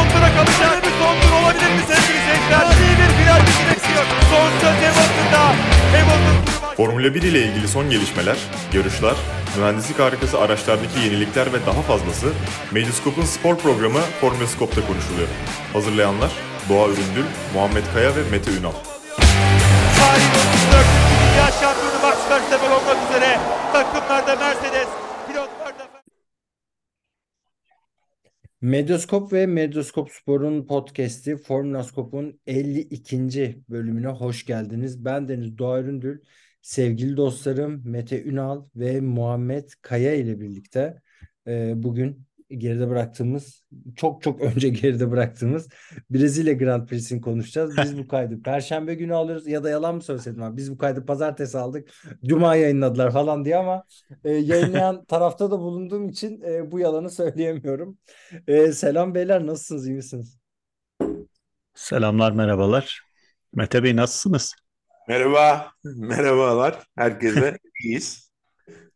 son tura kalacak. Bir son tur olabilir mi sevgili seyirciler? İyi bir final bizi bekliyor. Son söz Hamilton'da. Hamilton Formula 1 ile ilgili son gelişmeler, görüşler, mühendislik harikası araçlardaki yenilikler ve daha fazlası Medyascope'un spor programı Formula Scope'da konuşuluyor. Hazırlayanlar Doğa Üründül, Muhammed Kaya ve Mete Ünal. Tarihin 34. Dünya şampiyonu Max Verstappen olmak üzere takımlarda Mercedes, Medyaskop ve Medyaskop Spor'un podcast'i Formula Scope'un 52. bölümüne hoş geldiniz. Ben Deniz Doğa Üründül, sevgili dostlarım Mete Ünal ve Muhammed Kaya ile birlikte e, bugün geride bıraktığımız, çok çok önce geride bıraktığımız Brezilya Grand Prix'sini konuşacağız. Biz bu kaydı Perşembe günü alıyoruz ya da yalan mı söyleseydim abi? Biz bu kaydı Pazartesi aldık, Cuma yayınladılar falan diye ama e, yayınlayan tarafta da bulunduğum için e, bu yalanı söyleyemiyorum. E, selam beyler nasılsınız iyi misiniz? Selamlar, merhabalar. Mete Bey nasılsınız? Merhaba, merhabalar herkese. İyiyiz.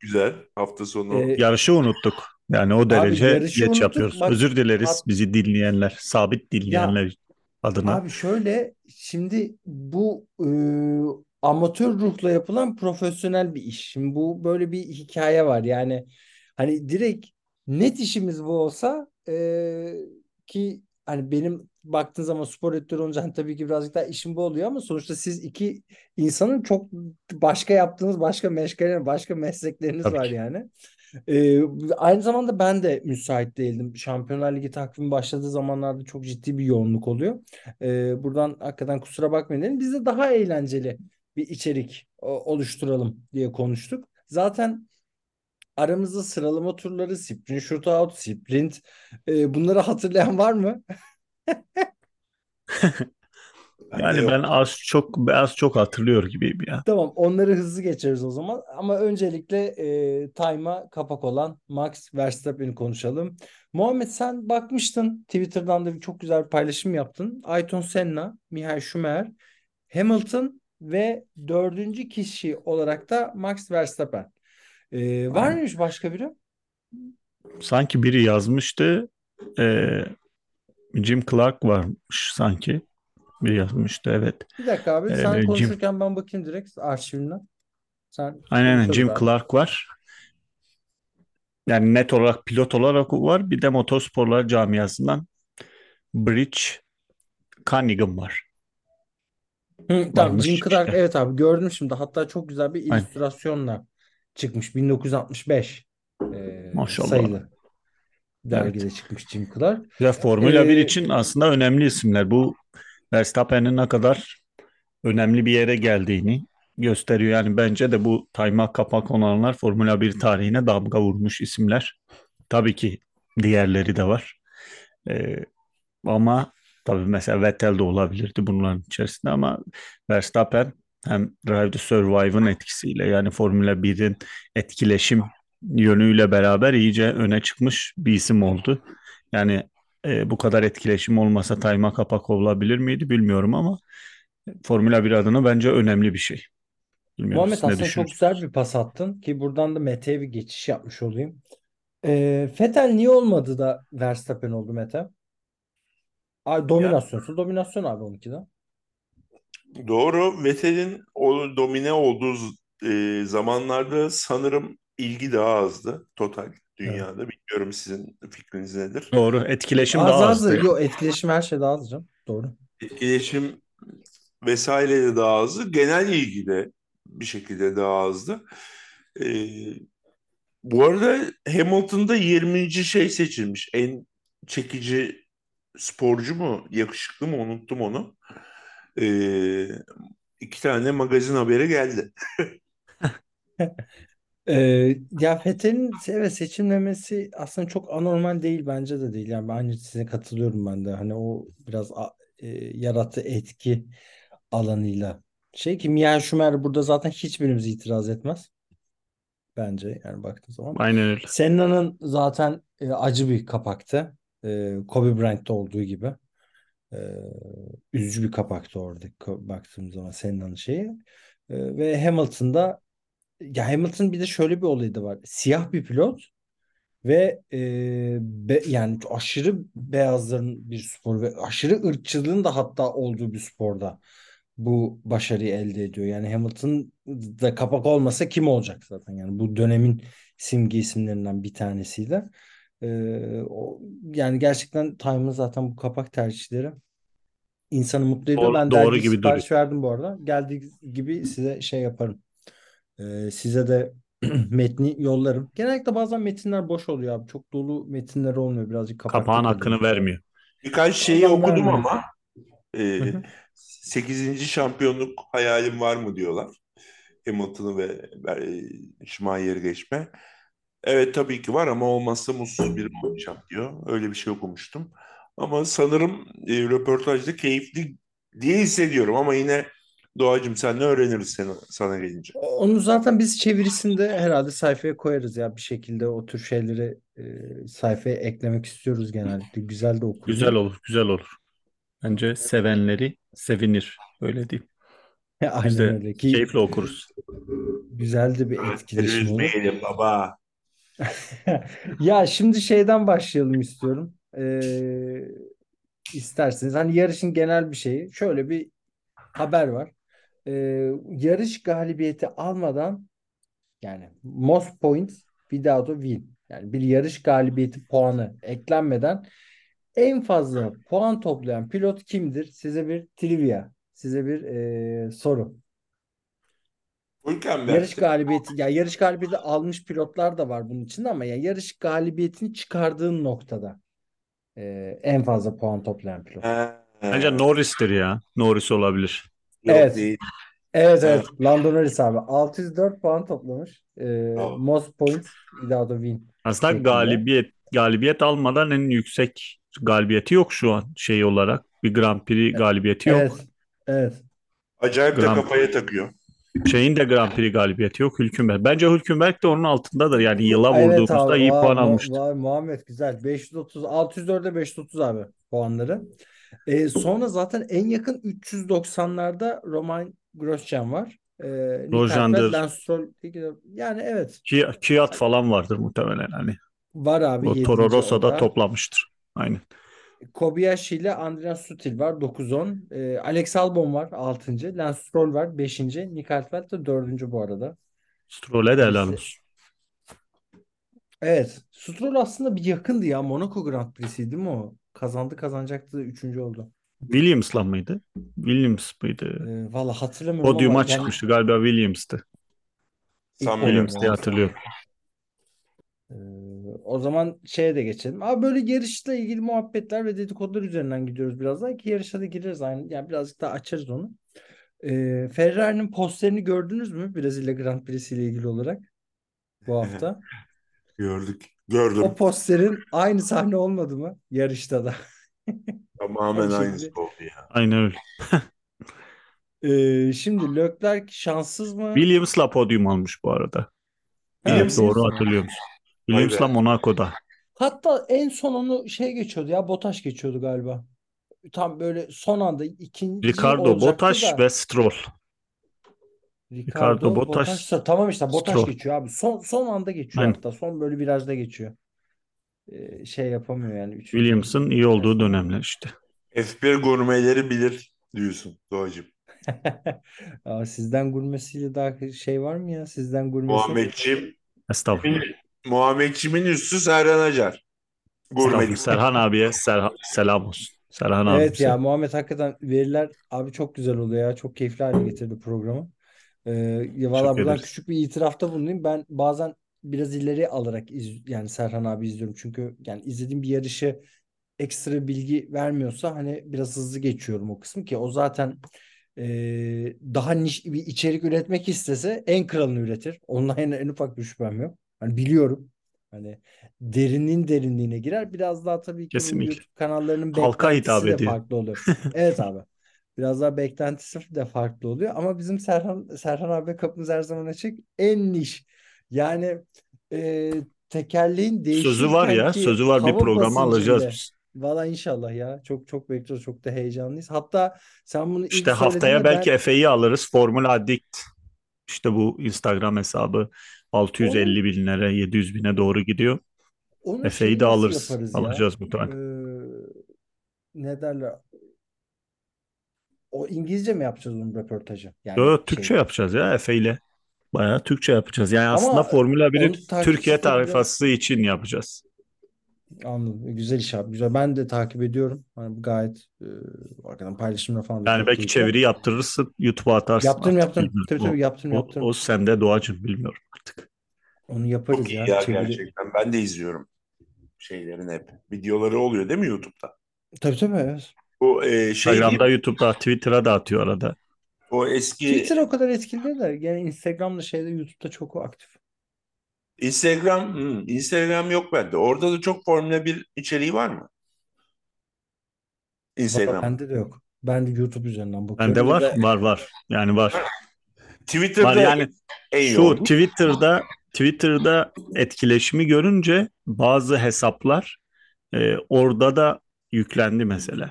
Güzel. Hafta sonu E, Yarışı unuttuk. Yani o derece yarışı geç unuttuk. yapıyoruz. Bak- Özür dileriz Hat- bizi dinleyenler, sabit dinleyenler adına. Abi şöyle şimdi bu e, amatör ruhla yapılan profesyonel bir iş. Şimdi bu böyle bir hikaye var. Yani hani direkt net işimiz bu olsa e, ki hani benim baktığın zaman spor editörü olunca hani tabii ki birazcık daha işim bu oluyor ama sonuçta siz iki insanın çok başka yaptığınız başka meşgaleler, başka meslekleriniz Tabii var ki. yani. Ee, aynı zamanda ben de müsait değildim. Şampiyonlar Ligi takvimi başladığı zamanlarda çok ciddi bir yoğunluk oluyor. Ee, buradan hakikaten kusura bakmayın dedim. Biz de daha eğlenceli bir içerik oluşturalım diye konuştuk. Zaten aramızda sıralama turları, sprint shootout, sprint e, bunları hatırlayan var mı? bende Yani yok. ben az çok az çok hatırlıyor gibiyim ya. Tamam, onları hızlı geçeriz o zaman. Ama öncelikle e, time'a kapak olan Max Verstappen'i konuşalım. Muhammed sen bakmıştın Twitter'dan da bir çok güzel bir paylaşım yaptın. Ayrton Senna, Michael Schumacher, Hamilton ve dördüncü kişi olarak da Max Verstappen. E, var Aynen. mıymış başka biri? Sanki biri yazmıştı. eee, Jim Clark varmış sanki. Yazmıştı evet. Bir dakika abi Ee, sen Jim- konuşurken ben bakayım direkt arşivinden. Sen Aynen Jim abi. Clark var. Yani net olarak pilot olarak var. Bir de motorsporlar camiasından Bridge Cunningham var. Hı, tamam Jim Clark işte. evet abi gördüm şimdi hatta çok güzel bir Aynen. illüstrasyonla çıkmış 1965 e, Maşallah. sayılı dergide çıkmış Jim Clark. Ya Formula 1 Ee, için aslında önemli isimler. Bu Verstappen'in ne kadar önemli bir yere geldiğini gösteriyor. Yani bence de bu time'a kapak olanlar Formula 1 tarihine damga vurmuş isimler. Tabii ki diğerleri de var. Ee, ama tabii mesela Vettel de olabilirdi bunların içerisinde ama Verstappen hem Drive to Survive'ın etkisiyle yani Formula 1'in etkileşim yönüyle beraber iyice öne çıkmış bir isim oldu. Yani e, bu kadar etkileşim olmasa time'a kapak olabilir miydi bilmiyorum ama Formula 1 adına bence önemli bir şey. Bilmiyorum Muhammed aslında çok güzel bir pas attın ki buradan da Mete'ye bir geçiş yapmış olayım. E, Vettel niye olmadı da Verstappen oldu Mete? Ay, dominasyonsa dominasyon abi onunki de. Doğru. Vettel'in o domine olduğu e, zamanlarda sanırım ilgi daha azdı total dünyada. Bilmiyorum sizin fikriniz nedir? Doğru. Etkileşim Az daha azdı. azdı. Yok etkileşim her şey daha az canım. Doğru. İletişim vesaire de daha azdı. Genel ilgi de bir şekilde daha azdı. E, bu arada Hamilton'da 20. şey seçilmiş. En çekici sporcu mu, yakışıklı mı unuttum onu. Ee, iki tane magazin haberi geldi. Ee, ya Fethel'in evet seçilmemesi aslında çok anormal değil bence de değil. Yani ben aynı size katılıyorum ben de. Hani o biraz a- e, yarattığı etki alanıyla. Şey ki Michael Schumacher burada zaten hiçbirimiz itiraz etmez. Bence yani baktığın zaman. Aynen öyle. Senna'nın zaten e, acı bir kapaktı. E, Kobe Bryant'ta olduğu gibi. E, üzücü bir kapaktı orada baktığım zaman Senna'nın şeyi. E, ve Hamilton'da ya Hamilton bir de şöyle bir olayı da var. Siyah bir pilot Ve e, be- yani aşırı beyazların bir spor ve aşırı ırkçılığın da hatta olduğu bir sporda bu başarıyı elde ediyor. Yani Hamilton da kapak olmasa kim olacak zaten yani bu dönemin simge isimlerinden bir tanesiyle. Ee, o, yani gerçekten Time'ın zaten bu kapak tercihleri insanı mutlu ediyor. Doğru- ben doğru gibi sipariş verdim bu arada. Geldiği gibi size şey yaparım. Ee, size de metni yollarım. Genellikle bazen metinler boş oluyor abi. Çok dolu metinler olmuyor. Birazcık kapakta Kapağın hakkını vermiyor. Birkaç şeyi Allah okudum vermesin. ama e, hı. 8. şampiyonluk hayalim var mı diyorlar. Hamilton'ı ve e, Schumacher'i geçme. Evet tabii ki var ama olmazsa mutsuz biri olacağım diyor. Öyle bir şey okumuştum. Ama sanırım e, röportajda keyifli diye hissediyorum ama yine Doğacığım sen ne öğreniriz sana, sana gelince. Onu zaten biz çevirisinde herhalde sayfaya koyarız ya bir şekilde o tür şeyleri e, sayfaya eklemek istiyoruz genellikle. Güzel de okunuyor. Güzel olur, güzel olur. Bence sevenleri sevinir. Öyle diyeyim. Biz Aynen de öyle ki keyifle okuruz. güzel de bir etkileşim olur. Üzmeyelim baba. Ya şimdi şeyden başlayalım istiyorum. Ee, isterseniz hani yarışın genel bir şeyi. Şöyle bir haber var. Ee, yarış galibiyeti almadan yani most points without a win. Yani bir yarış galibiyeti puanı eklenmeden en fazla puan toplayan pilot kimdir? Size bir trivia, size bir e, soru. Hülkenberg. Yarış galibiyeti ya yarış galibiyeti almış pilotlar da var bunun içinde ama ya yarış galibiyetini çıkardığın noktada e, en fazla puan toplayan pilot. Bence Norris'tir ya. Norris olabilir. Yok Evet. değil. Evet evet. Lando Norris abi 604 puan toplamış. E, Bravo. most points without a win. Aslında Şeklinde. galibiyet galibiyet almadan en yüksek galibiyeti yok şu an şey olarak. Bir Grand Prix galibiyeti yok. Evet. Evet. Acayip de Gram- kafaya takıyor. Şeyin de Grand Prix galibiyeti yok Hülkenberg. Bence Hülkenberg de onun altındadır. Yani yıla Evet vurduğumuzda abi. iyi Vay, puan almıştı. vay, Muhammed güzel. 530 604'e 530 abi puanları. E, sonra zaten en yakın 390'larda Roman Grosjean var. E, Stroll yani evet Ki, Kiat falan vardır muhtemelen hani. var abi O 7. Toro Rosso'da toplamıştır. Aynen. Kobayashi ile Andreas Sutil var 9-10. E, Alex Albon var 6. Lance Stroll var 5. Nick Heidfeld de 4. bu arada. Stroll'e de helal olsun. Evet. Stroll aslında bir yakındı ya. Monaco Grand Prix'si değil mi o? Kazandı kazanacaktı. Üçüncü oldu. Williams'la mıydı? Williams mıydı? E, valla hatırlamıyorum ama Podyuma yani çıkmıştı galiba Williams'tı. podium Williams diye hatırlıyorum. Ee, o zaman şeye de geçelim. Abi böyle yarışla ilgili muhabbetler ve dedikodular üzerinden gidiyoruz biraz daha ki yarışa da gireriz aynı. Yani birazcık daha açarız onu. Ee, Ferrari'nin posterini gördünüz mü Brezilya Grand Prix'si ile ilgili olarak bu hafta? Gördük. Gördüm. O posterin aynı sahne olmadı mı yarışta da? Tamamen Aynı aynısı oldu ya. Aynen öyle. Ee, şimdi Leclerc şanssız mı? Williams'la podyum almış bu arada. Ha, Evet Williams doğru Williams mı? hatırlıyor musun? Vay Williams'la. Monaco'da. Hatta en son onu şey geçiyordu ya Bottas geçiyordu galiba. Tam böyle son anda ikinci Ricardo Bottas da. ve Stroll. Ricardo, Ricardo, Bottas, Bottas, tamam işte Bottas Stroll. geçiyor abi. Son son anda geçiyor Aynen. hatta. Son böyle virajda geçiyor. Ee, şey yapamıyor yani. Üçüncü, Williams'ın iyi olduğu dönemler işte. F1 gurmeleri bilir diyorsun Doğacığım. Aa, sizden gurmesiyle daha şey var mı ya? Sizden gurmesi. Muhammedciğim, Estağfurullah. Muhammedciğimin üstü Serhan Acar. Estağfurullah. Gurmelik. Serhan abiye serha- selam olsun. Serhan Evet abimize. ya Muhammed hakikaten veriler abi çok güzel oluyor ya. Çok keyifli hale getirdi programı. Ee, valla buradan ederiz. küçük bir itirafta bulunayım. Ben bazen biraz ileri alarak iz, yani Serhan abi izliyorum. Çünkü yani izlediğim bir yarışı ekstra bilgi vermiyorsa hani biraz hızlı geçiyorum o kısmı ki o zaten e, daha niş bir içerik üretmek istese en kralını üretir. Ondan en, en ufak bir şüphem yok. Hani biliyorum. Hani derinin derinliğine girer. Biraz daha tabii ki bu Kesinlikle. YouTube kanallarının Halka hitap beklentisi de ediyor. farklı oluyor. Evet abi. Biraz daha beklentisi de farklı oluyor ama bizim Serhan Serhan abi kapımız her zaman açık. En niş. Yani e, tekerleğin Sözü var ya, sözü var bir programa alacağız biz. Valla inşallah ya. Çok çok bekliyoruz. Çok da heyecanlıyız. Hatta sen bunu ilk İşte haftaya belki ben Efe'yi alırız. Formula Addict. İşte bu Instagram hesabı 650 binlere 700 bine doğru gidiyor. Onu Efe'yi de alırız. Alacağız muhtemelen. Ee, ne derler? O İngilizce mi yapacağız onun röportajı? Yani Yo, Türkçe şey. yapacağız ya Efe ile. Bayağı Türkçe yapacağız. Yani aslında Ama Formula 1'in onun takipçisi Türkiye de biraz- tayfası için yapacağız. Anladım. Güzel iş abi. Güzel. Ben de takip ediyorum. Hani gayet e, arkadan paylaşımlar falan Yani belki çeviri yaptırırsın, YouTube'a atarsın Yaptım artık yaptım. Tabii O- tabii yaptım O, yaptım. o sende Doğacığım bilmiyorum artık. Onu yaparız Çok iyi ya. ya Çeviri. gerçekten. Ben de izliyorum şeylerin hep. Videoları oluyor değil mi YouTube'da? Tabii tabii evet. O e, şey Instagram'da, mi? YouTube'da, Twitter'a da atıyor arada. O eski Twitter o kadar etkili değil de yani Instagram'da şeyde YouTube'da çok aktif. Instagram, hmm, Instagram yok bende. Orada da çok Formula 1 içeriği var mı? Valla Instagram. bende de yok. Ben de YouTube üzerinden bakıyorum. Bende var, da var var. Yani var. Twitter'da Var yani şu yoğun. Twitter'da Twitter'da etkileşimi görünce bazı hesaplar e, orada da yüklendi mesela.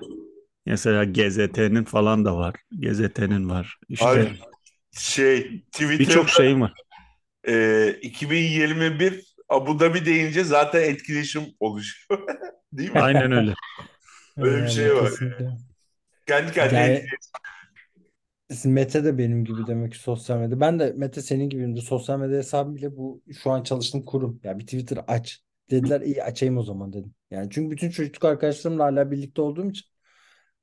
Mesela GZT'nin falan da var. GZT'nin var. İşte Abi, şey birçok Twitter'da şeyim var. e, 2021 Abu Dhabi deyince zaten etkileşim oluşuyor. Değil mi? Aynen öyle. Öyle bir Yani şey var. kesinlikle. Kendi kendine Yani etkileşim. Mete de benim gibi demek ki sosyal medya. Ben de Mete senin gibiyim de sosyal medya hesabım bile bu şu an çalıştığım kurum. Ya bir Twitter aç. Dediler iyi açayım o zaman dedim. Yani çünkü bütün çocukluk arkadaşlarımla hala birlikte olduğum için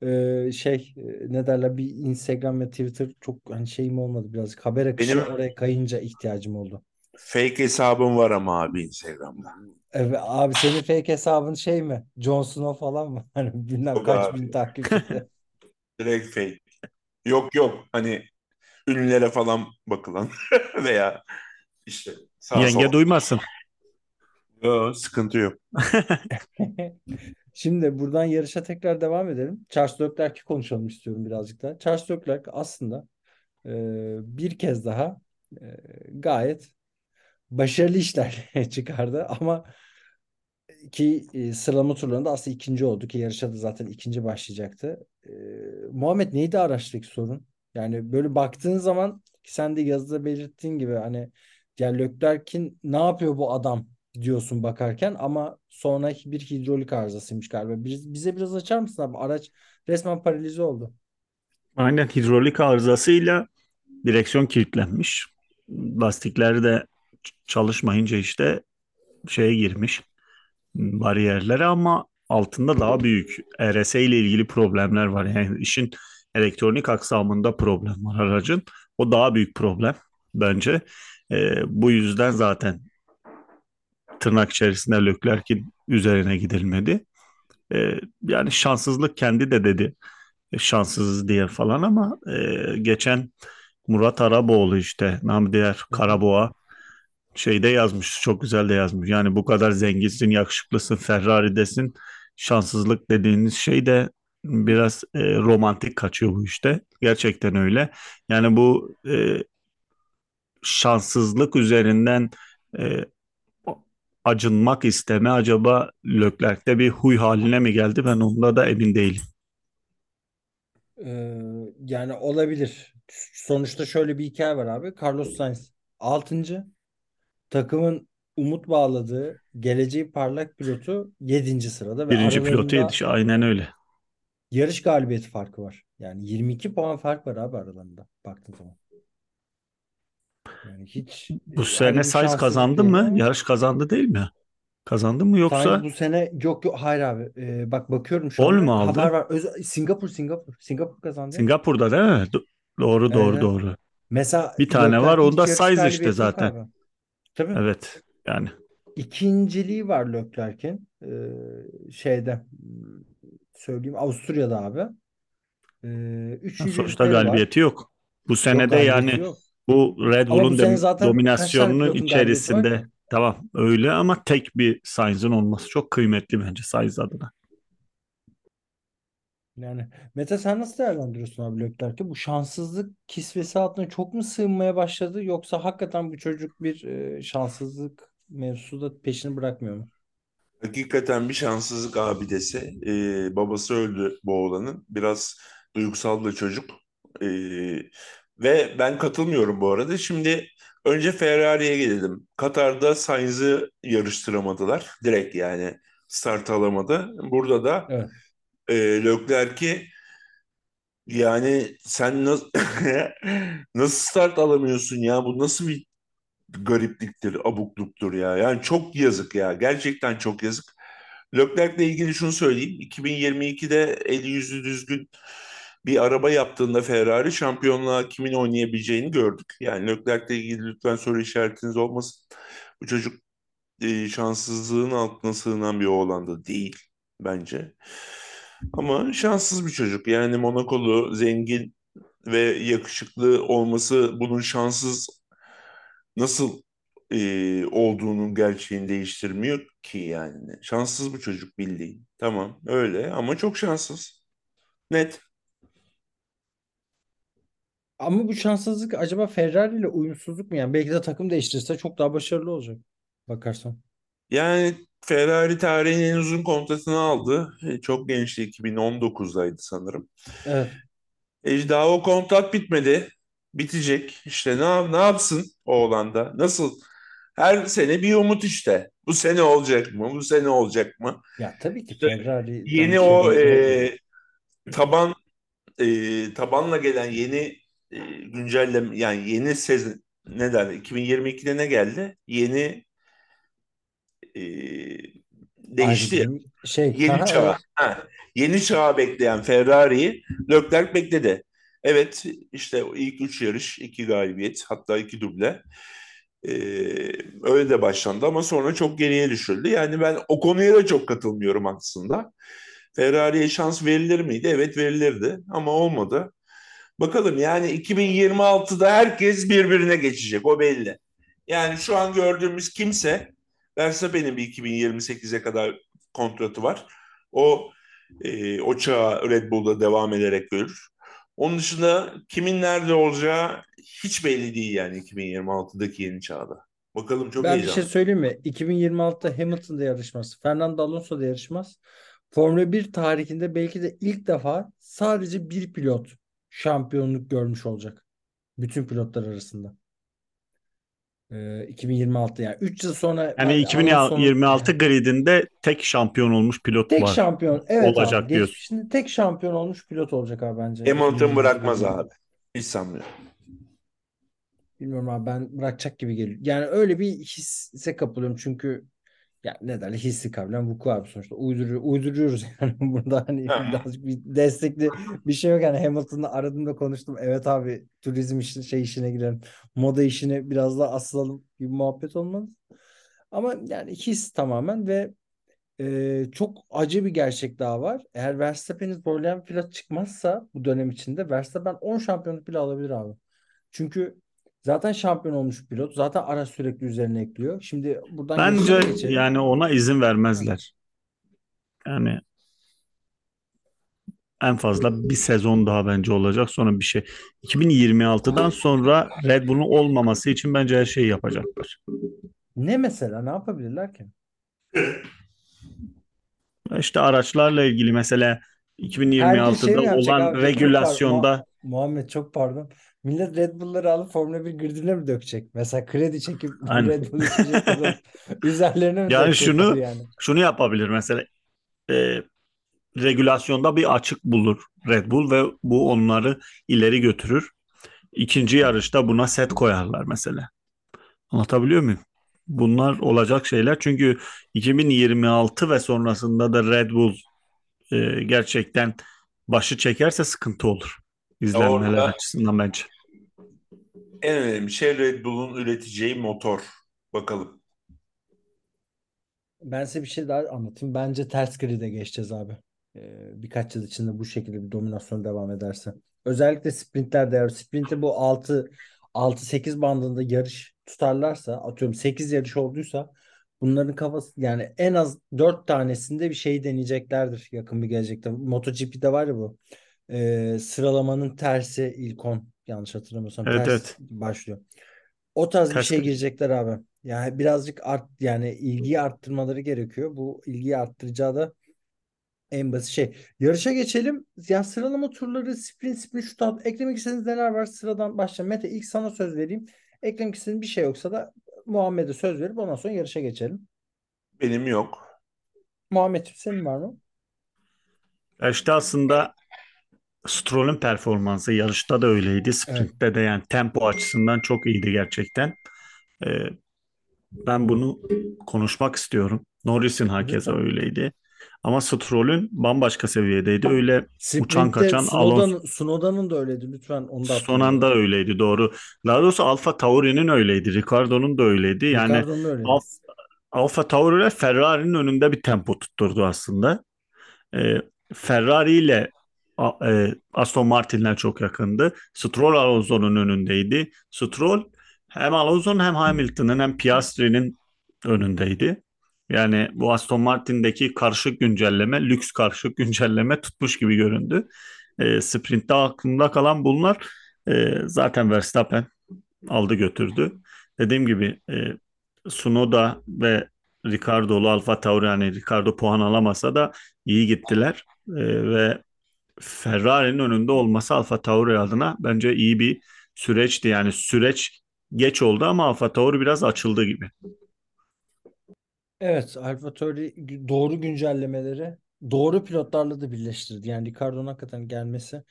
eee, şey ne derler bir Instagram ve Twitter çok hani şeyim olmadı birazcık. Haber akışı Benim- oraya kayınca ihtiyacım oldu. Fake hesabım var ama abi Instagram'da. Evet, abi senin fake hesabın şey mi? Jon Snow falan mı? Hani bilmem Yok kaç abi. bin takipçisi. Direkt fake. Yok yok hani ünlülere falan bakılan veya işte sağ Yenge sol. duymasın. Yok, sıkıntı yok. Şimdi buradan yarışa tekrar devam edelim. Charles Leclerc'i konuşalım istiyorum birazcık daha. Charles Leclerc aslında e, bir kez daha e, gayet başarılı işler çıkardı ama ki e, sıralama turlarında aslında ikinci oldu ki yarışa da zaten ikinci başlayacaktı. E, Muhammed neydi araçtaki sorun? Yani böyle baktığın zaman sen de yazıda belirttiğin gibi hani ya Leclerc'in ne yapıyor bu adam diyorsun bakarken ama sonra bir hidrolik arızasıymış galiba. Biz- Bize biraz açar mısın abi? Araç resmen paralize oldu. Aynen hidrolik arızasıyla direksiyon kilitlenmiş. Lastikleri de çalışmayınca işte şeye girmiş bariyerlere ama altında daha büyük ERS ile ilgili problemler var. Yani işin elektronik aksamında problem var aracın. O daha büyük problem bence. Ee, bu yüzden zaten tırnak içerisinde Leclerc'in üzerine gidilmedi. Ee, yani şanssızlık kendi de dedi e, şanssız diye falan ama e, geçen Murat Araboğlu işte nam diğer Karaboğa şeyde yazmış çok güzel de yazmış. Yani bu kadar zenginsin, yakışıklısın, Ferrari'desin. Şanssızlık dediğiniz şey de biraz e, romantik kaçıyor bu işte. Gerçekten öyle. Yani bu e, şanssızlık üzerinden e, acınmak isteme acaba Leclerc'te bir huy haline mi geldi? Ben onda da emin değilim. Ee, yani olabilir. Sonuçta şöyle bir hikaye var abi. Carlos Sainz 6. Takımın umut bağladığı geleceği parlak pilotu 7. sırada ve Birinci pilotu aralarında yetiş. Aynen öyle. yarış galibiyeti farkı var. Yani 22 puan fark var abi aralarında baktığın zaman. Yani hiç Bu e, sene Sainz kazandı değil mı? Yarış kazandı değil mi? Kazandı mı yoksa Sainz bu sene yok yok hayır abi. Ee, bak bakıyorum şu pol anda mü haber aldı? var. Öz- Singapur Singapur. Singapur kazandı. Singapur'da değil mi? Do- doğru doğru evet. doğru. Mesela Bir tane var. Onda Sainz işte galibiyeti yok zaten. abi. Tabii. Evet. Yani İkinciliği var Leclerc'in. Ee, şeyde söyleyeyim Avusturya'da abi. Ee, üç sonuçta yücelikleri var. galibiyeti yok. Bu Yok sene de galibiyeti yani yok. Bu Red Bull'un tane dominasyonunun içerisinde tamam öyle ama tek bir Sainz'ın olması çok kıymetli bence Sainz adına. Yani Mete sen nasıl değerlendiriyorsun abi Leclerc'i? Bu şanssızlık kisvesi altına çok mu sığınmaya başladı yoksa hakikaten bu çocuk bir e, şanssızlık mevzusu da peşini bırakmıyor mu? Hakikaten bir şanssızlık abidesi. Ee, babası öldü bu oğlanın. Biraz duygusal da çocuk. Ee, ve ben katılmıyorum bu arada. Şimdi Önce Ferrari'ye gelelim. Katar'da Sainz'ı yarıştıramadılar. Direkt yani start alamadı. Burada da Evet. e, Leclerc'i yani sen nasıl nasıl start alamıyorsun ya? Bu nasıl bir garipliktir, abukluktur ya. Yani çok yazık ya. Gerçekten çok yazık. Leclerc'le ilgili şunu söyleyeyim. 2022'de eli yüzü düzgün bir araba yaptığında Ferrari şampiyonluğa kimin oynayabileceğini gördük. Yani Leclerc'le ilgili lütfen soru işaretiniz olmasın. Bu çocuk e, şanssızlığın altına sığınan bir oğlan da değil bence. Ama şanssız bir çocuk. Yani Monakolu, zengin ve yakışıklı olması bunun şanssız nasıl e, olduğunun gerçeğini değiştirmiyor ki yani. Şanssız bu çocuk bildiğin. Tamam öyle ama çok şanssız. Net. Ama bu şanssızlık acaba Ferrari ile uyumsuzluk mu? Yani belki de takım değiştirirse çok daha başarılı olacak. Bakarsan. Yani Ferrari tarihinin en uzun kontratını aldı. E, Çok gençti 2019'daydı sanırım. Evet. E, daha o kontrat bitmedi. Bitecek. İşte ne, ne yapsın oğlan da? Nasıl? Her sene bir umut işte. Bu sene olacak mı? Bu sene olacak mı? Ya tabii ki İşte Ferrari Yeni o e, taban e, tabanla gelen yeni e, güncelleme yani yeni sezon ne derler 2022'de ne geldi? Yeni e, değişti. ayrı şey Yeni aha, çağa. evet. Ha, yeni çağa bekleyen Ferrari'yi Leclerc bekledi. Evet işte ilk üç yarış, iki galibiyet hatta iki duble. Ee, öyle de başlandı ama sonra çok geriye düşürdü. Yani ben o konuya da çok katılmıyorum aslında. Ferrari'ye şans verilir miydi? Evet verilirdi ama olmadı. Bakalım yani 2026'da herkes birbirine geçecek o belli. Yani şu an gördüğümüz kimse Verstappen'in bir 2028'e kadar kontratı var. O e, o çağa Red Bull'da devam ederek görür. Onun dışında kimin nerede olacağı hiç belli değil yani 2026'daki yeni çağda. Bakalım çok Ben bir heyecanlı. şey söyleyeyim mi? 2026'da Hamilton'da yarışmaz. Fernando Alonso'da yarışmaz. Formula 1 tarihinde belki de ilk defa sadece bir pilot şampiyonluk görmüş olacak. Bütün pilotlar arasında. Ee, 2026 yani 3 yıl sonra Yani hani 2026 Alonso'nun gridinde tek şampiyon olmuş pilot tek var. şampiyon evet Olacak abi diyorsun. geçmişinde tek şampiyon olmuş pilot olacak abi bence. Hamilton 2026 bırakmaz abi. Hiç sanmıyorum. Bilmiyorum abi ben bırakacak gibi geliyor. Yani öyle bir hisse kapılıyorum çünkü ya ne derler? Hissi kabilen vuku abi sonuçta. Uyduruyor, uyduruyoruz yani burada. Hani Ha. birazcık bir destekli bir şey yok yani. Hamilton'la aradığımda konuştum. Evet abi turizm işi, şey işine girelim. Moda işine biraz daha asılalım bir muhabbet olmaz ama yani his tamamen ve e, çok acı bir gerçek daha var. Eğer Verstappen'i zorlayan pilot çıkmazsa bu dönem içinde Verstappen 10 şampiyonluk bile alabilir abi. Çünkü Zaten şampiyon olmuş pilot. Zaten araç sürekli üzerine ekliyor. Şimdi buradan Bence geçelim. yani ona izin vermezler. Yani en fazla bir sezon daha bence olacak sonra bir şey. 2026'dan sonra Red Bull'un olmaması için bence her şeyi yapacaklar. Ne mesela? Ne yapabilirler ki? İşte araçlarla ilgili mesela Herkes şey mi 2026'da yapacak olan abi? Çok regülasyonda Muha- Muhammed çok pardon. Millet Red Bull'ları alıp Formula 1 gridine mi dökecek? Mesela kredi çekip Aynen. Red Bull içecek üzerlerine mi yani dökecekler şunu yani? şunu yapabilir mesela e, regülasyonda bir açık bulur Red Bull ve bu onları ileri götürür. İkinci yarışta buna set koyarlar mesela. Anlatabiliyor muyum? Bunlar olacak şeyler çünkü 2026 ve sonrasında da Red Bull e, gerçekten başı çekerse sıkıntı olur. İzlenmeler Orada- açısından bence. En önemli şey Red Bull'un üreteceği motor. Bakalım. Ben size bir şey daha anlatayım. Bence ters grid'e geçeceğiz abi. Ee, birkaç yıl içinde bu şekilde bir dominasyon devam ederse. Özellikle sprintlerde eğer sprintte bu 6 6-8 bandında yarış tutarlarsa atıyorum 8 yarış olduysa bunların kafası yani en az 4 tanesinde bir şey deneyeceklerdir yakın bir gelecekte. MotoGP'de var ya bu. Ee, sıralamanın tersi ilk 10 yanlış hatırlamıyorsam Evet, ters evet. başlıyor. O tarz bir Ters şey grid. girecekler abi. Yani birazcık art yani ilgiyi arttırmaları gerekiyor. Bu ilgiyi arttıracağı da en basit şey. Yarışa geçelim. Ya sıralama turları, sprint, sprint, shootout. Eklemek istediğiniz neler var? Sıradan başla. Mete ilk sana söz vereyim. Eklemek istediğin bir şey yoksa da Muhammed'e söz verip ondan sonra yarışa geçelim. Benim yok. Muhammed senin var mı? Ya İşte aslında Stroll'ün performansı yarışta da öyleydi. Sprint'te de yani tempo açısından çok iyiydi gerçekten. Ee, ben bunu konuşmak istiyorum. Norris'in hakeza öyleydi. Ama Stroll'ün bambaşka seviyedeydi. Öyle uçan Sprint'te kaçan Alonso Sunoda'nın Sunoda'nın da öyleydi. Lütfen onu da son anda öyleydi doğru. Daha doğrusu Alfa Tauri'nin öyleydi. Ricardo'nun da öyleydi. Yani Ricardo'nun öyleydi. Alfa, Alfa Tauri ile Ferrari'nin önünde bir tempo tutturdu aslında. Ee, Ferrari ile e, Aston Martin'ler çok yakındı. Stroll Alonso'nun önündeydi. Stroll hem Alonso'nun hem Hamilton'ın hem Piastri'nin önündeydi. Yani bu Aston Martin'deki karışık güncelleme, lüks karışık güncelleme tutmuş gibi göründü. E, sprint'te aklımda kalan bunlar. E, zaten Verstappen aldı götürdü. Dediğim gibi e, Tsunoda ve Ricardo'lu Alfa Tauri yani Ricardo puan alamasa da iyi gittiler. E, ve Ferrari'nin önünde olması Alfa Tauri adına bence iyi bir süreçti. Yani süreç geç oldu ama Alfa Tauri biraz açıldı gibi. Evet, AlphaTauri doğru güncellemeleri doğru pilotlarla da birleştirdi. Yani Ricardo'nun hakikaten gelmesi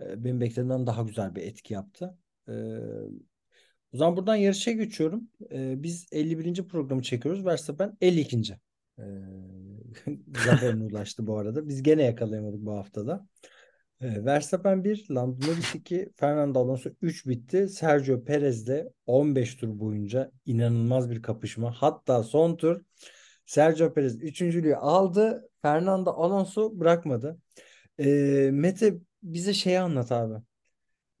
e, benim beklediğimden daha güzel bir etki yaptı. E, o zaman buradan yarışa geçiyorum. E, biz 51. programı çekiyoruz. Verstappen 52. E, zaferine ulaştı bu arada. Biz gene yakalayamadık bu haftada. E, Verstappen 1, Lando Norris 2, Fernando Alonso 3 bitti. Sergio Perez de 15 tur boyunca inanılmaz bir kapışma. Hatta son tur Sergio Perez üçüncülüğü aldı. Fernando Alonso bırakmadı. E, Mete bize şeyi anlat abi.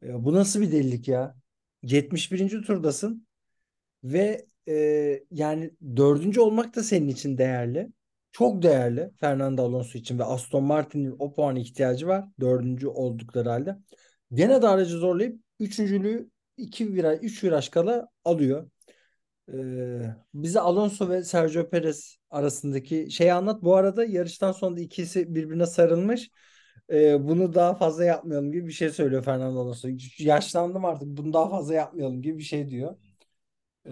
E, bu nasıl bir delilik ya? 71. turdasın ve e, yani dördüncü olmak da senin için değerli. Çok değerli Fernando Alonso için ve Aston Martin'in o puana ihtiyacı var. Dördüncü oldukları halde. Gene de aracı zorlayıp üçüncülüğü iki viraj, üç viraj kala alıyor. Ee, bize Alonso ve Sergio Perez arasındaki şeyi anlat. Bu arada yarıştan sonra da ikisi birbirine sarılmış. Ee, bunu daha fazla yapmayalım gibi bir şey söylüyor Fernando Alonso. Yaşlandım artık bunu daha fazla yapmayalım gibi bir şey diyor. Ee,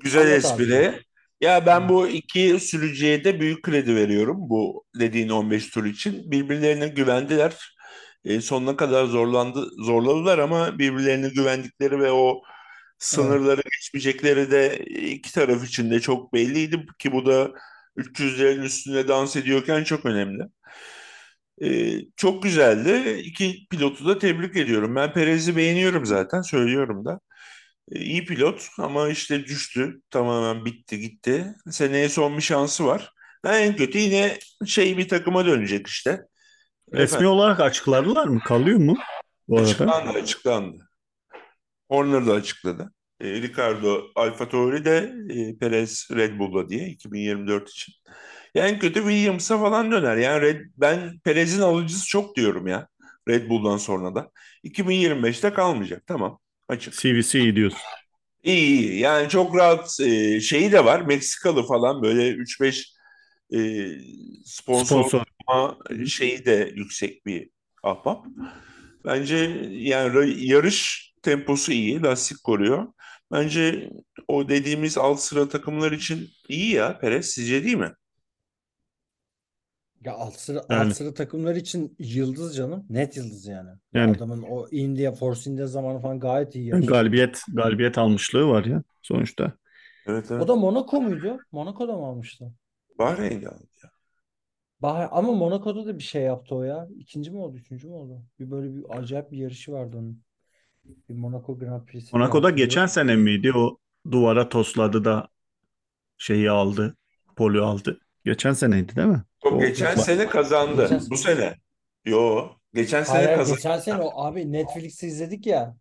Güzel anlat abi. Ya ben bu iki sürücüye de büyük kredi veriyorum bu dediğin 15 tur için. Birbirlerine güvendiler. E, sonuna kadar zorlandı, zorladılar ama birbirlerine güvendikleri ve o sınırları geçmeyecekleri de iki taraf için de çok belliydi ki bu da 300'lerin üstünde dans ediyorken çok önemli. E, çok güzeldi. İki pilotu da tebrik ediyorum. Ben Perez'i beğeniyorum zaten, söylüyorum da. E, iyi pilot ama işte düştü. Tamamen bitti gitti. Seneye son bir şansı var. En kötü yine şey bir takıma dönecek işte. Resmi Efendim, olarak açıkladılar mı? Kalıyor mu bu arada? açıklandı açıklandı. Horner da açıkladı. E, Ricardo AlphaTauri de e, Perez Red Bull'la diye 2024 için. Yani en kötü Williams'a falan döner. Yani Red, ben Perez'in alıcısı çok diyorum ya. Red Bull'dan sonra da. 2025'te kalmayacak. Tamam. Açık. CVC iyi diyorsun. İyi iyi. Yani çok rahat e, şeyi de var. Meksikalı falan böyle 3-5 e, sponsor Sponsor. şeyi de yüksek bir ahbap. Bence yani yarış temposu iyi. Lastik koruyor. Bence o dediğimiz alt sıra takımlar için iyi ya Perez. Sizce değil mi? Ya alt sıra, alt Yani. sıra takımlar için yıldız canım. Net yıldız yani. Ya Yani. adamın o India, Force India zamanı falan gayet iyi Yani galibiyet galibiyet almışlığı var ya sonuçta. Evet O evet. da Monaco muydu? Monaco'da mı almıştı? Bahreyn'de aldı ya. Bah ama Monaco'da da bir şey yaptı o ya. İkinci mi oldu, üçüncü mü oldu? Bir böyle bir acayip bir yarışı vardı onun. Bir Monaco Grand Prix'si diye Monaco'da geçen hatırlıyorum. sene miydi? O duvara tosladı da şeyi aldı. Poli aldı. Geçen seneydi değil mi? O O geçen Geçen- sene kazandı. geçen Bu sene. Yo. Geçen sene Hayır, kazandı. geçen sene o abi Netflix'i izledik ya.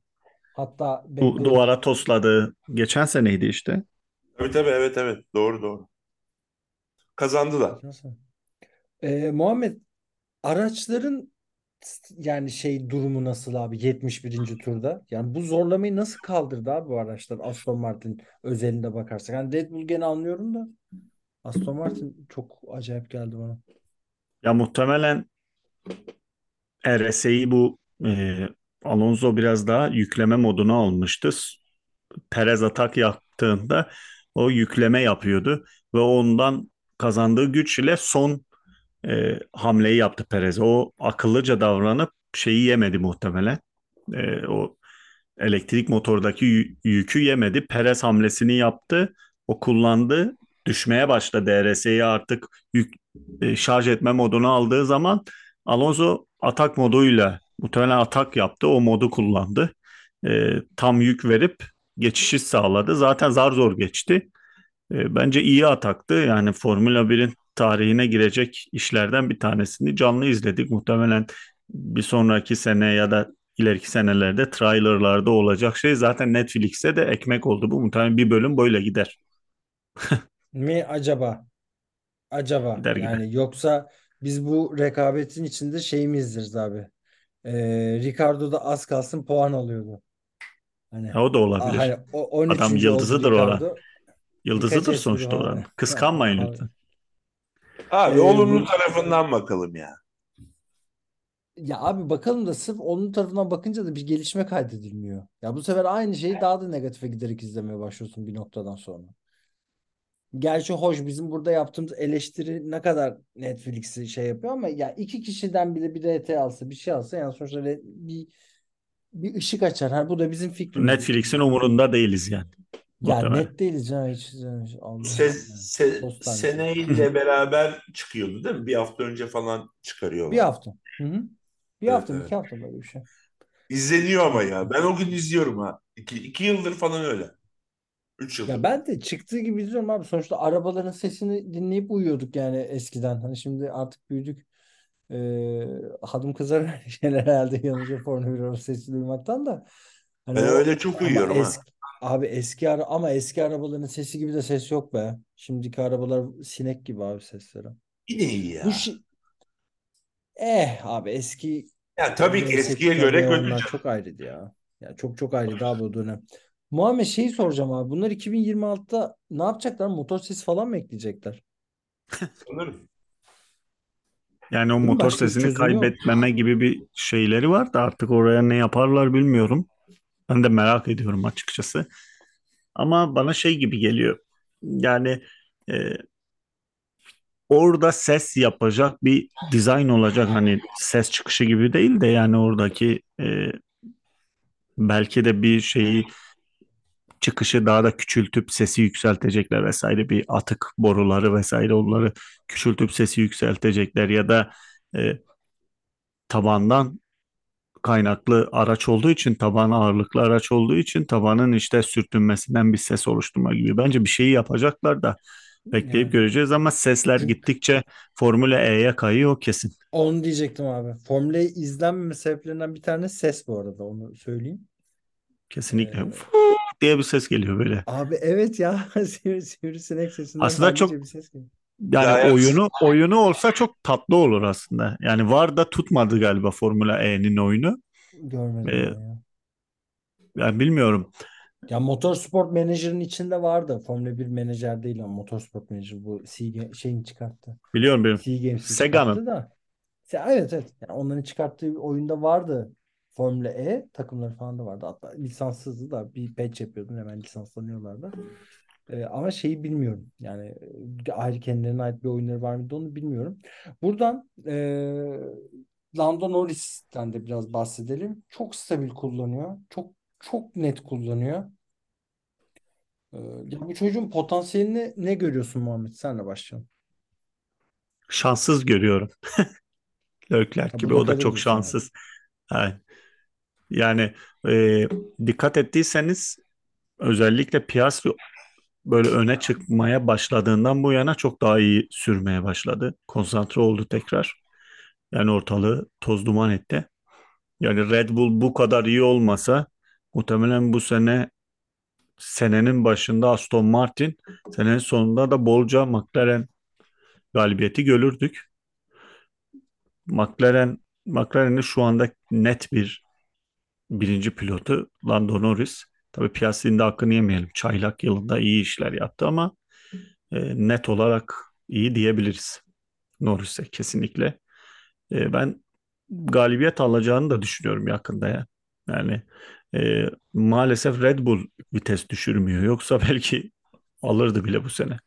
Hatta bekliyorum. duvara tosladı. Geçen seneydi işte. Tabii tabii evet evet. Doğru doğru. Kazandı da. Geçen sene. Ee, Muhammed araçların yani şey durumu nasıl abi 71. turda? Yani bu zorlamayı nasıl kaldırdı abi bu araçlar Aston Martin özelinde bakarsak. Yani Red Bull gene anlıyorum da Aston Martin çok acayip geldi bana. Ya muhtemelen RS'yi bu e, Alonso biraz daha yükleme moduna almıştı. Perez atak yaptığında o yükleme yapıyordu ve ondan kazandığı güç ile son e, hamleyi yaptı Perez. O akıllıca davranıp şeyi yemedi muhtemelen. E, o elektrik motordaki yü- yükü yemedi. Perez hamlesini yaptı. O kullandı. Düşmeye başladı DRS'yi artık yük, e, şarj etme modunu aldığı zaman Alonso atak moduyla muhtemelen atak yaptı. O modu kullandı. E, tam yük verip geçişi sağladı. Zaten zar zor geçti. E, bence iyi ataktı. Yani Formula 1'in tarihine girecek işlerden bir tanesini canlı izledik. Muhtemelen bir sonraki sene ya da ileriki senelerde trailerlarda olacak şey zaten Netflix'te de ekmek oldu. Bu muhtemelen bir bölüm böyle gider. Mi acaba? Acaba gider. yani yoksa biz bu rekabetin içinde şey mi izleriz abi? Ee, Ricardo da az kalsın puan alıyordu. Hani, Ha, o da olabilir. hani o 13. Adam oldu yıldızıdır oran. Ricardo. Yıldızıdır sonuçta oranın. Kıskanmayın Abi. lütfen. Abi Ee, olumlu bu- tarafından bakalım ya. Ya abi bakalım da sırf onun tarafından bakınca da bir gelişme kaydedilmiyor. Ya bu sefer aynı şeyi daha da negatife giderek izlemeye başlıyorsun bir noktadan sonra. Gerçi hoş bizim burada yaptığımız eleştiri ne kadar Netflix'i şey yapıyor ama ya iki kişiden bile bir RT alsa bir şey alsa yani sonuçta bir bir ışık açar. Ha, bu da bizim fikrimiz. Netflix'in umurunda değiliz yani. Ya muhtemelen. net değiliz ya hiç. Se, yani. se, seneyle beraber çıkıyordu değil mi? Bir hafta önce falan çıkarıyorlar. Bir hafta. Hı hı. Bir Evet, hafta, evet. iki hafta böyle bir şey. İzleniyor ama ya. Ben o gün izliyorum ha. İki, iki yıldır falan öyle. Üç yıldır. Ya ben de çıktığı gibi izliyorum abi. Sonuçta arabaların sesini dinleyip uyuyorduk yani eskiden. Hani şimdi artık büyüdük. Ee, hanım kızar şeyler herhalde yanınca Formula 1 araba sesini duymaktan da. Hani Ben o- öyle çok ama uyuyorum ha. eski, abi eski ara ama eski arabaların sesi gibi de ses yok be. Şimdiki arabalar sinek gibi abi sesleri. Yine iyi ya. Bu şey eh abi eski Ya tabii ki V8 eskiye göre kötü. canım. çok ayrıydı ya. Ya çok çok ayrıydı abi o dönem. Muhammed şeyi soracağım abi. Bunlar 2026'da ne yapacaklar? Motor sesi falan mı ekleyecekler? Sanırım. Yani o Değil mi? motor Başka bir sesini çözümü yok. kaybetmeme gibi bir şeyleri var da artık oraya ne yaparlar bilmiyorum. Ben de merak ediyorum açıkçası. Ama bana şey gibi geliyor. Yani e, orada ses yapacak bir dizayn olacak. Hani ses çıkışı gibi değil de yani oradaki e, belki de bir şeyi çıkışı daha da küçültüp sesi yükseltecekler vesaire bir atık boruları vesaire onları küçültüp sesi yükseltecekler ya da e, tabandan kaynaklı araç olduğu için taban ağırlıklı araç olduğu için tabanın işte sürtünmesinden bir ses oluşturma gibi. Bence bir şeyi yapacaklar da bekleyip Yani. göreceğiz ama sesler gittikçe Formula E'ye kayıyor kesin. Onu diyecektim abi. Formula E izlenmeme sebeplerinden bir tane ses bu arada onu söyleyeyim. Kesinlikle Ee, diye bir ses geliyor böyle. Abi evet ya sivri, sivrisinek sesinden Aslında çok bir ses geliyor. yani Ya, evet. oyunu oyunu olsa çok tatlı olur aslında. Yani var da tutmadı galiba Formula E'nin oyunu. Görmedim Ee, ya. Yani bilmiyorum. Ya Motorsport Manager'ın içinde vardı. Formula 1 menajer değil ama Motorsport Manager bu C şeyin çıkarttı. Biliyorum benim. C Games'i Sega'nın. da. Evet evet. Yani onların çıkarttığı bir oyunda vardı. Formula E takımları falan da vardı. Hatta lisanssızdı da bir patch yapıyordun hemen lisanslanıyorlardı. Ee, ama şeyi bilmiyorum. Yani e, ayrı kendilerine ait bir oyunları var mıydı onu bilmiyorum. Buradan e, Lando Norris'ten de biraz bahsedelim. Çok stabil kullanıyor. Çok çok net kullanıyor. Ee, ya bu çocuğun potansiyelini ne görüyorsun Muhammed? Senle başlayalım. Şanssız görüyorum. Ha, gibi o da çok diyorsun yani. şanssız. Yani e, dikkat ettiyseniz özellikle Piastri böyle öne çıkmaya başladığından bu yana çok daha iyi sürmeye başladı. Konsantre oldu tekrar. Yani ortalığı toz duman etti. Yani Red Bull bu kadar iyi olmasa muhtemelen bu sene senenin başında Aston Martin, senenin sonunda da bolca McLaren galibiyeti görürdük. McLaren McLaren'in şu anda net bir birinci pilotu Lando Norris. Tabii Piastri'nin de hakkını yemeyelim. Çaylak yılında iyi işler yaptı ama e, net olarak iyi diyebiliriz. Norris'e kesinlikle. E, ben galibiyet alacağını da düşünüyorum yakında ya. Yani e, maalesef Red Bull vites düşürmüyor. Yoksa belki alırdı bile bu sene.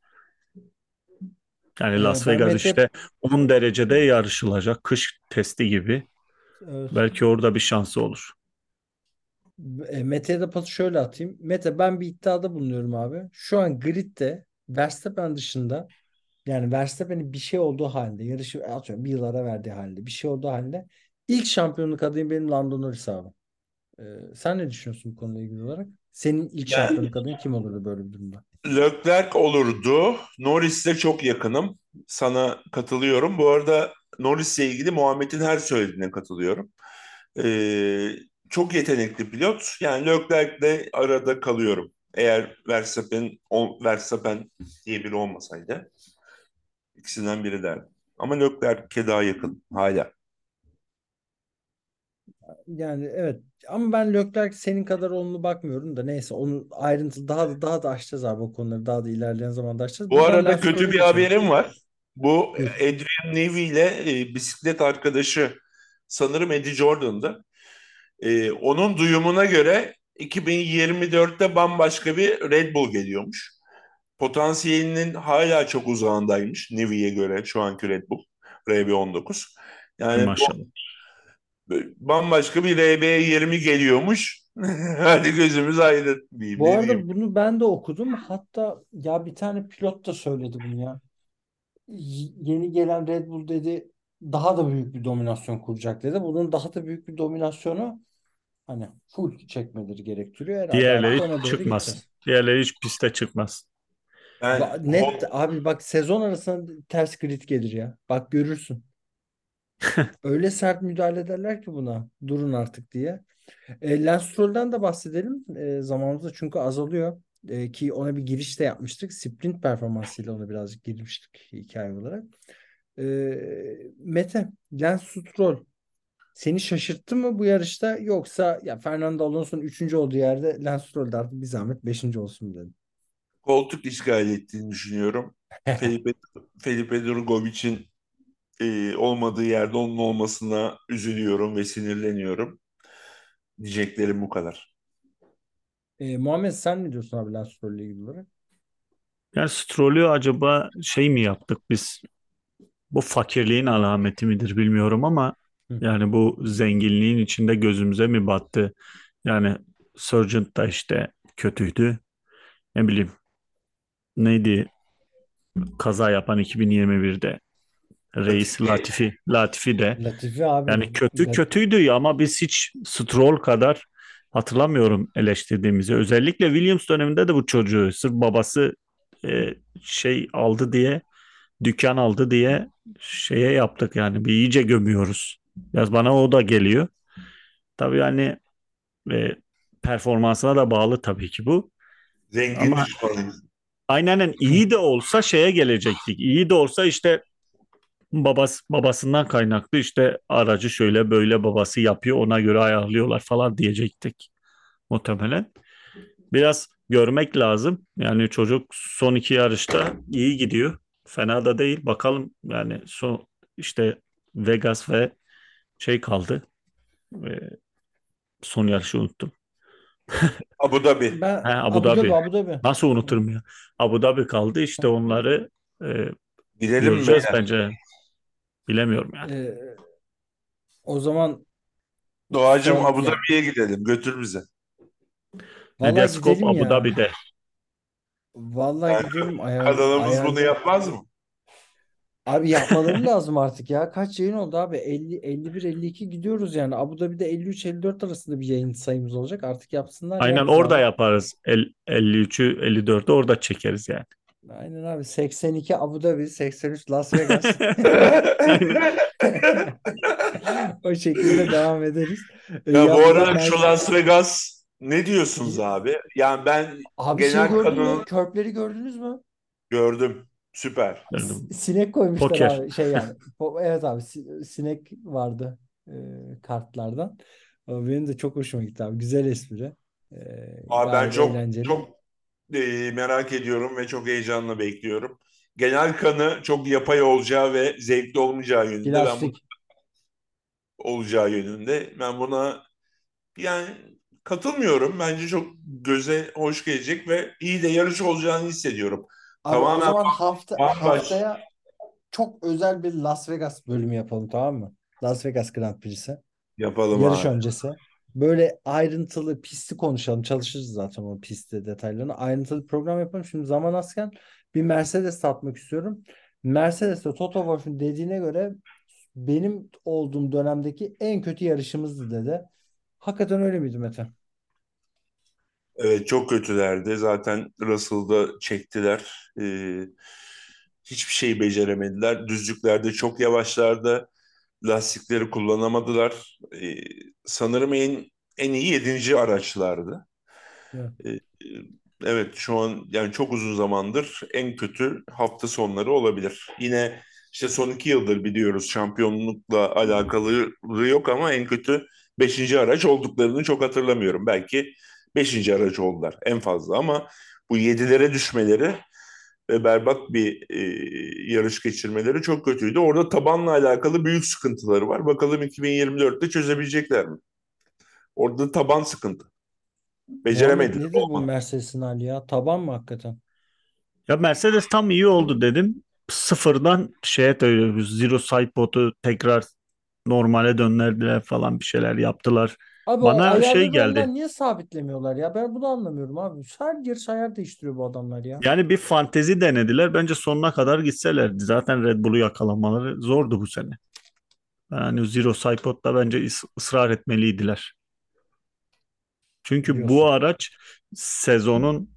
Yani Las Vegas Mete işte 10 derecede yarışılacak kış testi gibi. evet. Belki orada bir şansı olur. E, Mete'ye de pası şöyle atayım. Mete ben bir iddiada bulunuyorum abi. Şu an gridde Verstappen dışında yani Verstappen'in bir şey olduğu halde yarışı atıyorum bir yıl ara verdiği halde bir şey olduğu halde ilk şampiyonluk adayım benim Lando Norris abi. Ee, sen ne düşünüyorsun bu konuyla ilgili olarak? Senin ilk Yani- şampiyonluk adayın kim olurdu böyle bir durumda? Leclerc olurdu. Norris'le çok yakınım. Sana katılıyorum. Bu arada Norris'le ilgili Muhammed'in her söylediğine katılıyorum. Ee, çok yetenekli pilot. Yani Leclerc'le arada kalıyorum. Eğer Verstappen, o, Verstappen diye biri olmasaydı ikisinden biri derdim. Ama Leclerc'e daha yakın hala. Yani evet ama ben Leclerc senin kadar olumlu bakmıyorum da neyse onu ayrıntı daha da daha da açacağız abi o konuları daha da ilerleyen zamanda açacağız. Bu Buradan arada kötü bir haberim var. Bu. Adrian Newey ile e, bisiklet arkadaşı sanırım Eddie Jordan'dı. E, onun duyumuna göre 2024'te bambaşka bir Red Bull geliyormuş. Potansiyelinin hala çok uzağındaymış Newey'e göre şu anki Red Bull RB19. Yani bu- Maşallah. bambaşka bir RB20 geliyormuş. Hadi gözümüz aydın diyeyim. Bu arada diyeyim. bunu ben de okudum. Hatta ya bir tane pilot da söyledi bunu ya. Y- Yeni gelen Red Bull dedi daha da büyük bir dominasyon kuracak dedi. Bunun daha da büyük bir dominasyonu hani full çekmeleri gerektiriyor. Herhalde Diğerleri doğru çıkmaz. gideceğiz. Diğerleri hiç piste çıkmaz. Ba- Net abi bak sezon arasında ters grid gelir ya. Bak görürsün. Öyle sert müdahale ederler ki buna. Durun artık diye. E, Lance Stroll'den de bahsedelim. E, zamanımız da çünkü azalıyor. E, ki ona bir giriş de yapmıştık. Sprint performansıyla ona birazcık girmiştik hikaye olarak. E, Mete, Lance Stroll seni şaşırttı mı bu yarışta yoksa ya Fernando Alonso'nun 3. olduğu yerde Lance Stroll de artık bir zahmet 5. olsun dedim. koltuk işgal ettiğini düşünüyorum. Felipe, Felipe Drugovic'in e, olmadığı yerde onun olmasına üzülüyorum ve sinirleniyorum. Diyeceklerim bu kadar. E, Muhammed sen ne diyorsun abi Lance Stroll ile ilgili olarak? Yani Stroll'ü acaba şey mi yaptık biz? Bu fakirliğin alameti midir bilmiyorum ama. Yani bu zenginliğin içinde gözümüze mi battı? Yani Sargent da işte kötüydü. Ne bileyim neydi kaza yapan 2021'de Reis Latifi. Latifi Latifi de Latifi abi. yani kötü Lat- kötüydü ama biz hiç Stroll kadar hatırlamıyorum eleştirdiğimizi. Özellikle Williams döneminde de bu çocuğu sırf babası e, şey aldı diye dükkan aldı diye şeye yaptık yani bir iyice gömüyoruz. Biraz bana o da geliyor. Tabii yani e, performansına da bağlı tabii ki bu. Zengin Ama-. Aynen iyi de olsa şeye gelecektik. İyi de olsa işte babası babasından kaynaklı işte aracı şöyle böyle babası yapıyor ona göre ayarlıyorlar falan diyecektik muhtemelen. Biraz görmek lazım. Yani çocuk son iki yarışta iyi gidiyor. Fena da değil. Bakalım yani son işte Vegas ve şey kaldı. Ee, son yarışı unuttum. Abu Dhabi. Ben He, Abu Abu Dhabi. Dhabi, Abu Dhabi. Nasıl unuturum ya? Abu Dhabi kaldı. İşte onları e, Gidelim mi? göreceğiz beyler? bence. Bilemiyorum yani. Ee, o zaman Doğacım Son- Abu ya- Dhabi'ye gidelim. Götür bizi. vallahi Medyascope Abu ya. Dhabi'de. Vallahi Yani gidelim. Ayar, Kanalımız ayar- bunu yapmaz mı? Abi yapmaları lazım artık ya. Kaç yayın oldu abi? 50, 51, 52 gidiyoruz yani. Abu Dhabi'de 53, 54 arasında bir yayın sayımız olacak. Artık yapsınlar ya Aynen bizi orada yaparız. El, 53'ü 54'ü orada çekeriz yani. Aynen abi. 82 Abu Dhabi, 83 Las Vegas. O şekilde devam ederiz. Ya bu arada ben- şu Las Vegas ne diyorsunuz abi? Yani ben Abi şey genel gördün mü? kanal- Körpleri gördünüz mü? gördüm. Süper. Gördüm. Sinek koymuşlar Poker. abi şey yani. Po- Evet abi si- sinek vardı e, kartlardan. Ama Benim de çok hoşuma gitti abi. Güzel espri. E, Abi ben çok eğlenceli. çok e, merak ediyorum ve çok heyecanla bekliyorum. Genel kanı çok yapay olacağı ve zevkli olmayacağı yönünde. Ben bu Plastik. olacağı yönünde. Ben buna yani katılmıyorum. Bence çok göze hoş gelecek ve iyi de yarış olacağını hissediyorum. Abi o Tamamen zaman hafta bambaşka. haftaya çok özel bir Las Vegas bölümü yapalım tamam mı? Las Vegas Grand Prix'si. Yapalım Yarış abi. öncesi. Böyle ayrıntılı pisti konuşalım. Çalışırız zaten o pistte detaylarını. Ayrıntılı program yapalım. Şimdi zaman azken bir Mercedes satmak istiyorum. Mercedes'te Toto Wolff'un dediğine göre benim olduğum dönemdeki en kötü yarışımızdı dedi. Hakikaten öyle miydi Mete? Evet çok kötülerdi. Zaten Russell'da çektiler. Ee, hiçbir şey beceremediler. Düzlüklerde çok yavaşlardı. Lastikleri kullanamadılar. Ee, sanırım en en iyi yedinci araçlardı. Evet. Ee, evet şu an yani çok uzun zamandır en kötü hafta sonları olabilir. Yine işte son iki yıldır biliyoruz şampiyonlukla alakalı yok ama en kötü beşinci araç olduklarını çok hatırlamıyorum. Belki beşinci araç oldular en fazla ama bu yedilere düşmeleri ve berbat bir e, yarış geçirmeleri çok kötüydü. Orada tabanla alakalı büyük sıkıntıları var. Bakalım 2024'te çözebilecekler mi? Orada taban sıkıntı. Beceremediler. nedir bu. Mercedes'in hali ya? Taban mı hakikaten? Ya Mercedes tam iyi oldu dedim. Sıfırdan şeye dönüyoruz. Zero sidepod'u tekrar normale döndürdüler falan bir şeyler yaptılar. Abi Bana o şey geldi. niye sabitlemiyorlar ya? Ben bunu anlamıyorum abi. Her yarış ayar değiştiriyor bu adamlar ya. Yani bir fantezi denediler. Bence sonuna kadar gitselerdi. Zaten Red Bull'u yakalamaları zordu bu sene. Yani Zero Sidepod'da bence is- ısrar etmeliydiler. Çünkü bu Diyorsun. araç sezonun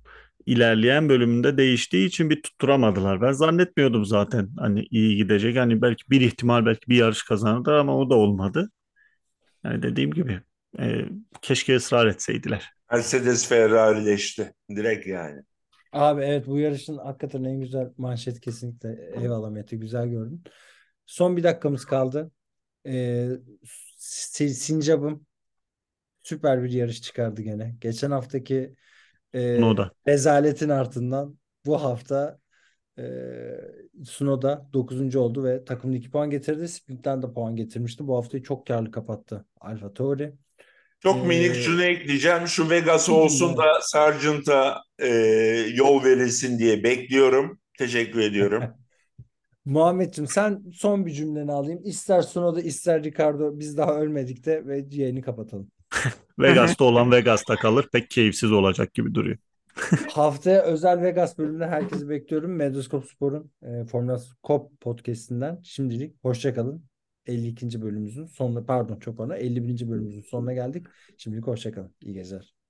ilerleyen bölümünde değiştiği için bir tutturamadılar. Ben zannetmiyordum zaten hani iyi gidecek. Hani belki bir ihtimal belki bir yarış kazanırlar ama o da olmadı. Yani dediğim gibi e, keşke ısrar etseydiler. Mercedes Ferrari'leşti. Direkt yani. Abi evet bu yarışın hakikaten en güzel manşet kesinlikle. Eyvallah Mete güzel gördün. Son bir dakikamız kaldı. Ee, Si- Sincap'ım süper bir yarış çıkardı gene. Geçen haftaki e, Sunoda. rezaletin ardından bu hafta e, Sunoda 9. oldu ve takımda 2 puan getirdi. Sprint'ten de puan getirmişti. Bu haftayı çok karlı kapattı Alfa Tauri. Çok Ee, minik şunu ekleyeceğim. Şu Vegas olsun da Sargent'a e, yol verilsin diye bekliyorum. Teşekkür ediyorum. Muhammedciğim sen son bir cümleni alayım. İster Sunoda ister Ricardo biz daha ölmedik de ve yayını kapatalım. Vegas'ta olan Vegas'ta kalır. Pek keyifsiz olacak gibi duruyor. Haftaya özel Vegas bölümüne herkesi bekliyorum. Medyascope Spor'un e, Formula Cop podcast'inden şimdilik hoşça kalın. 52. bölümümüzün sonuna pardon çok pardon 51. bölümümüzün sonuna geldik. Şimdilik hoşça kalın. İyi geceler.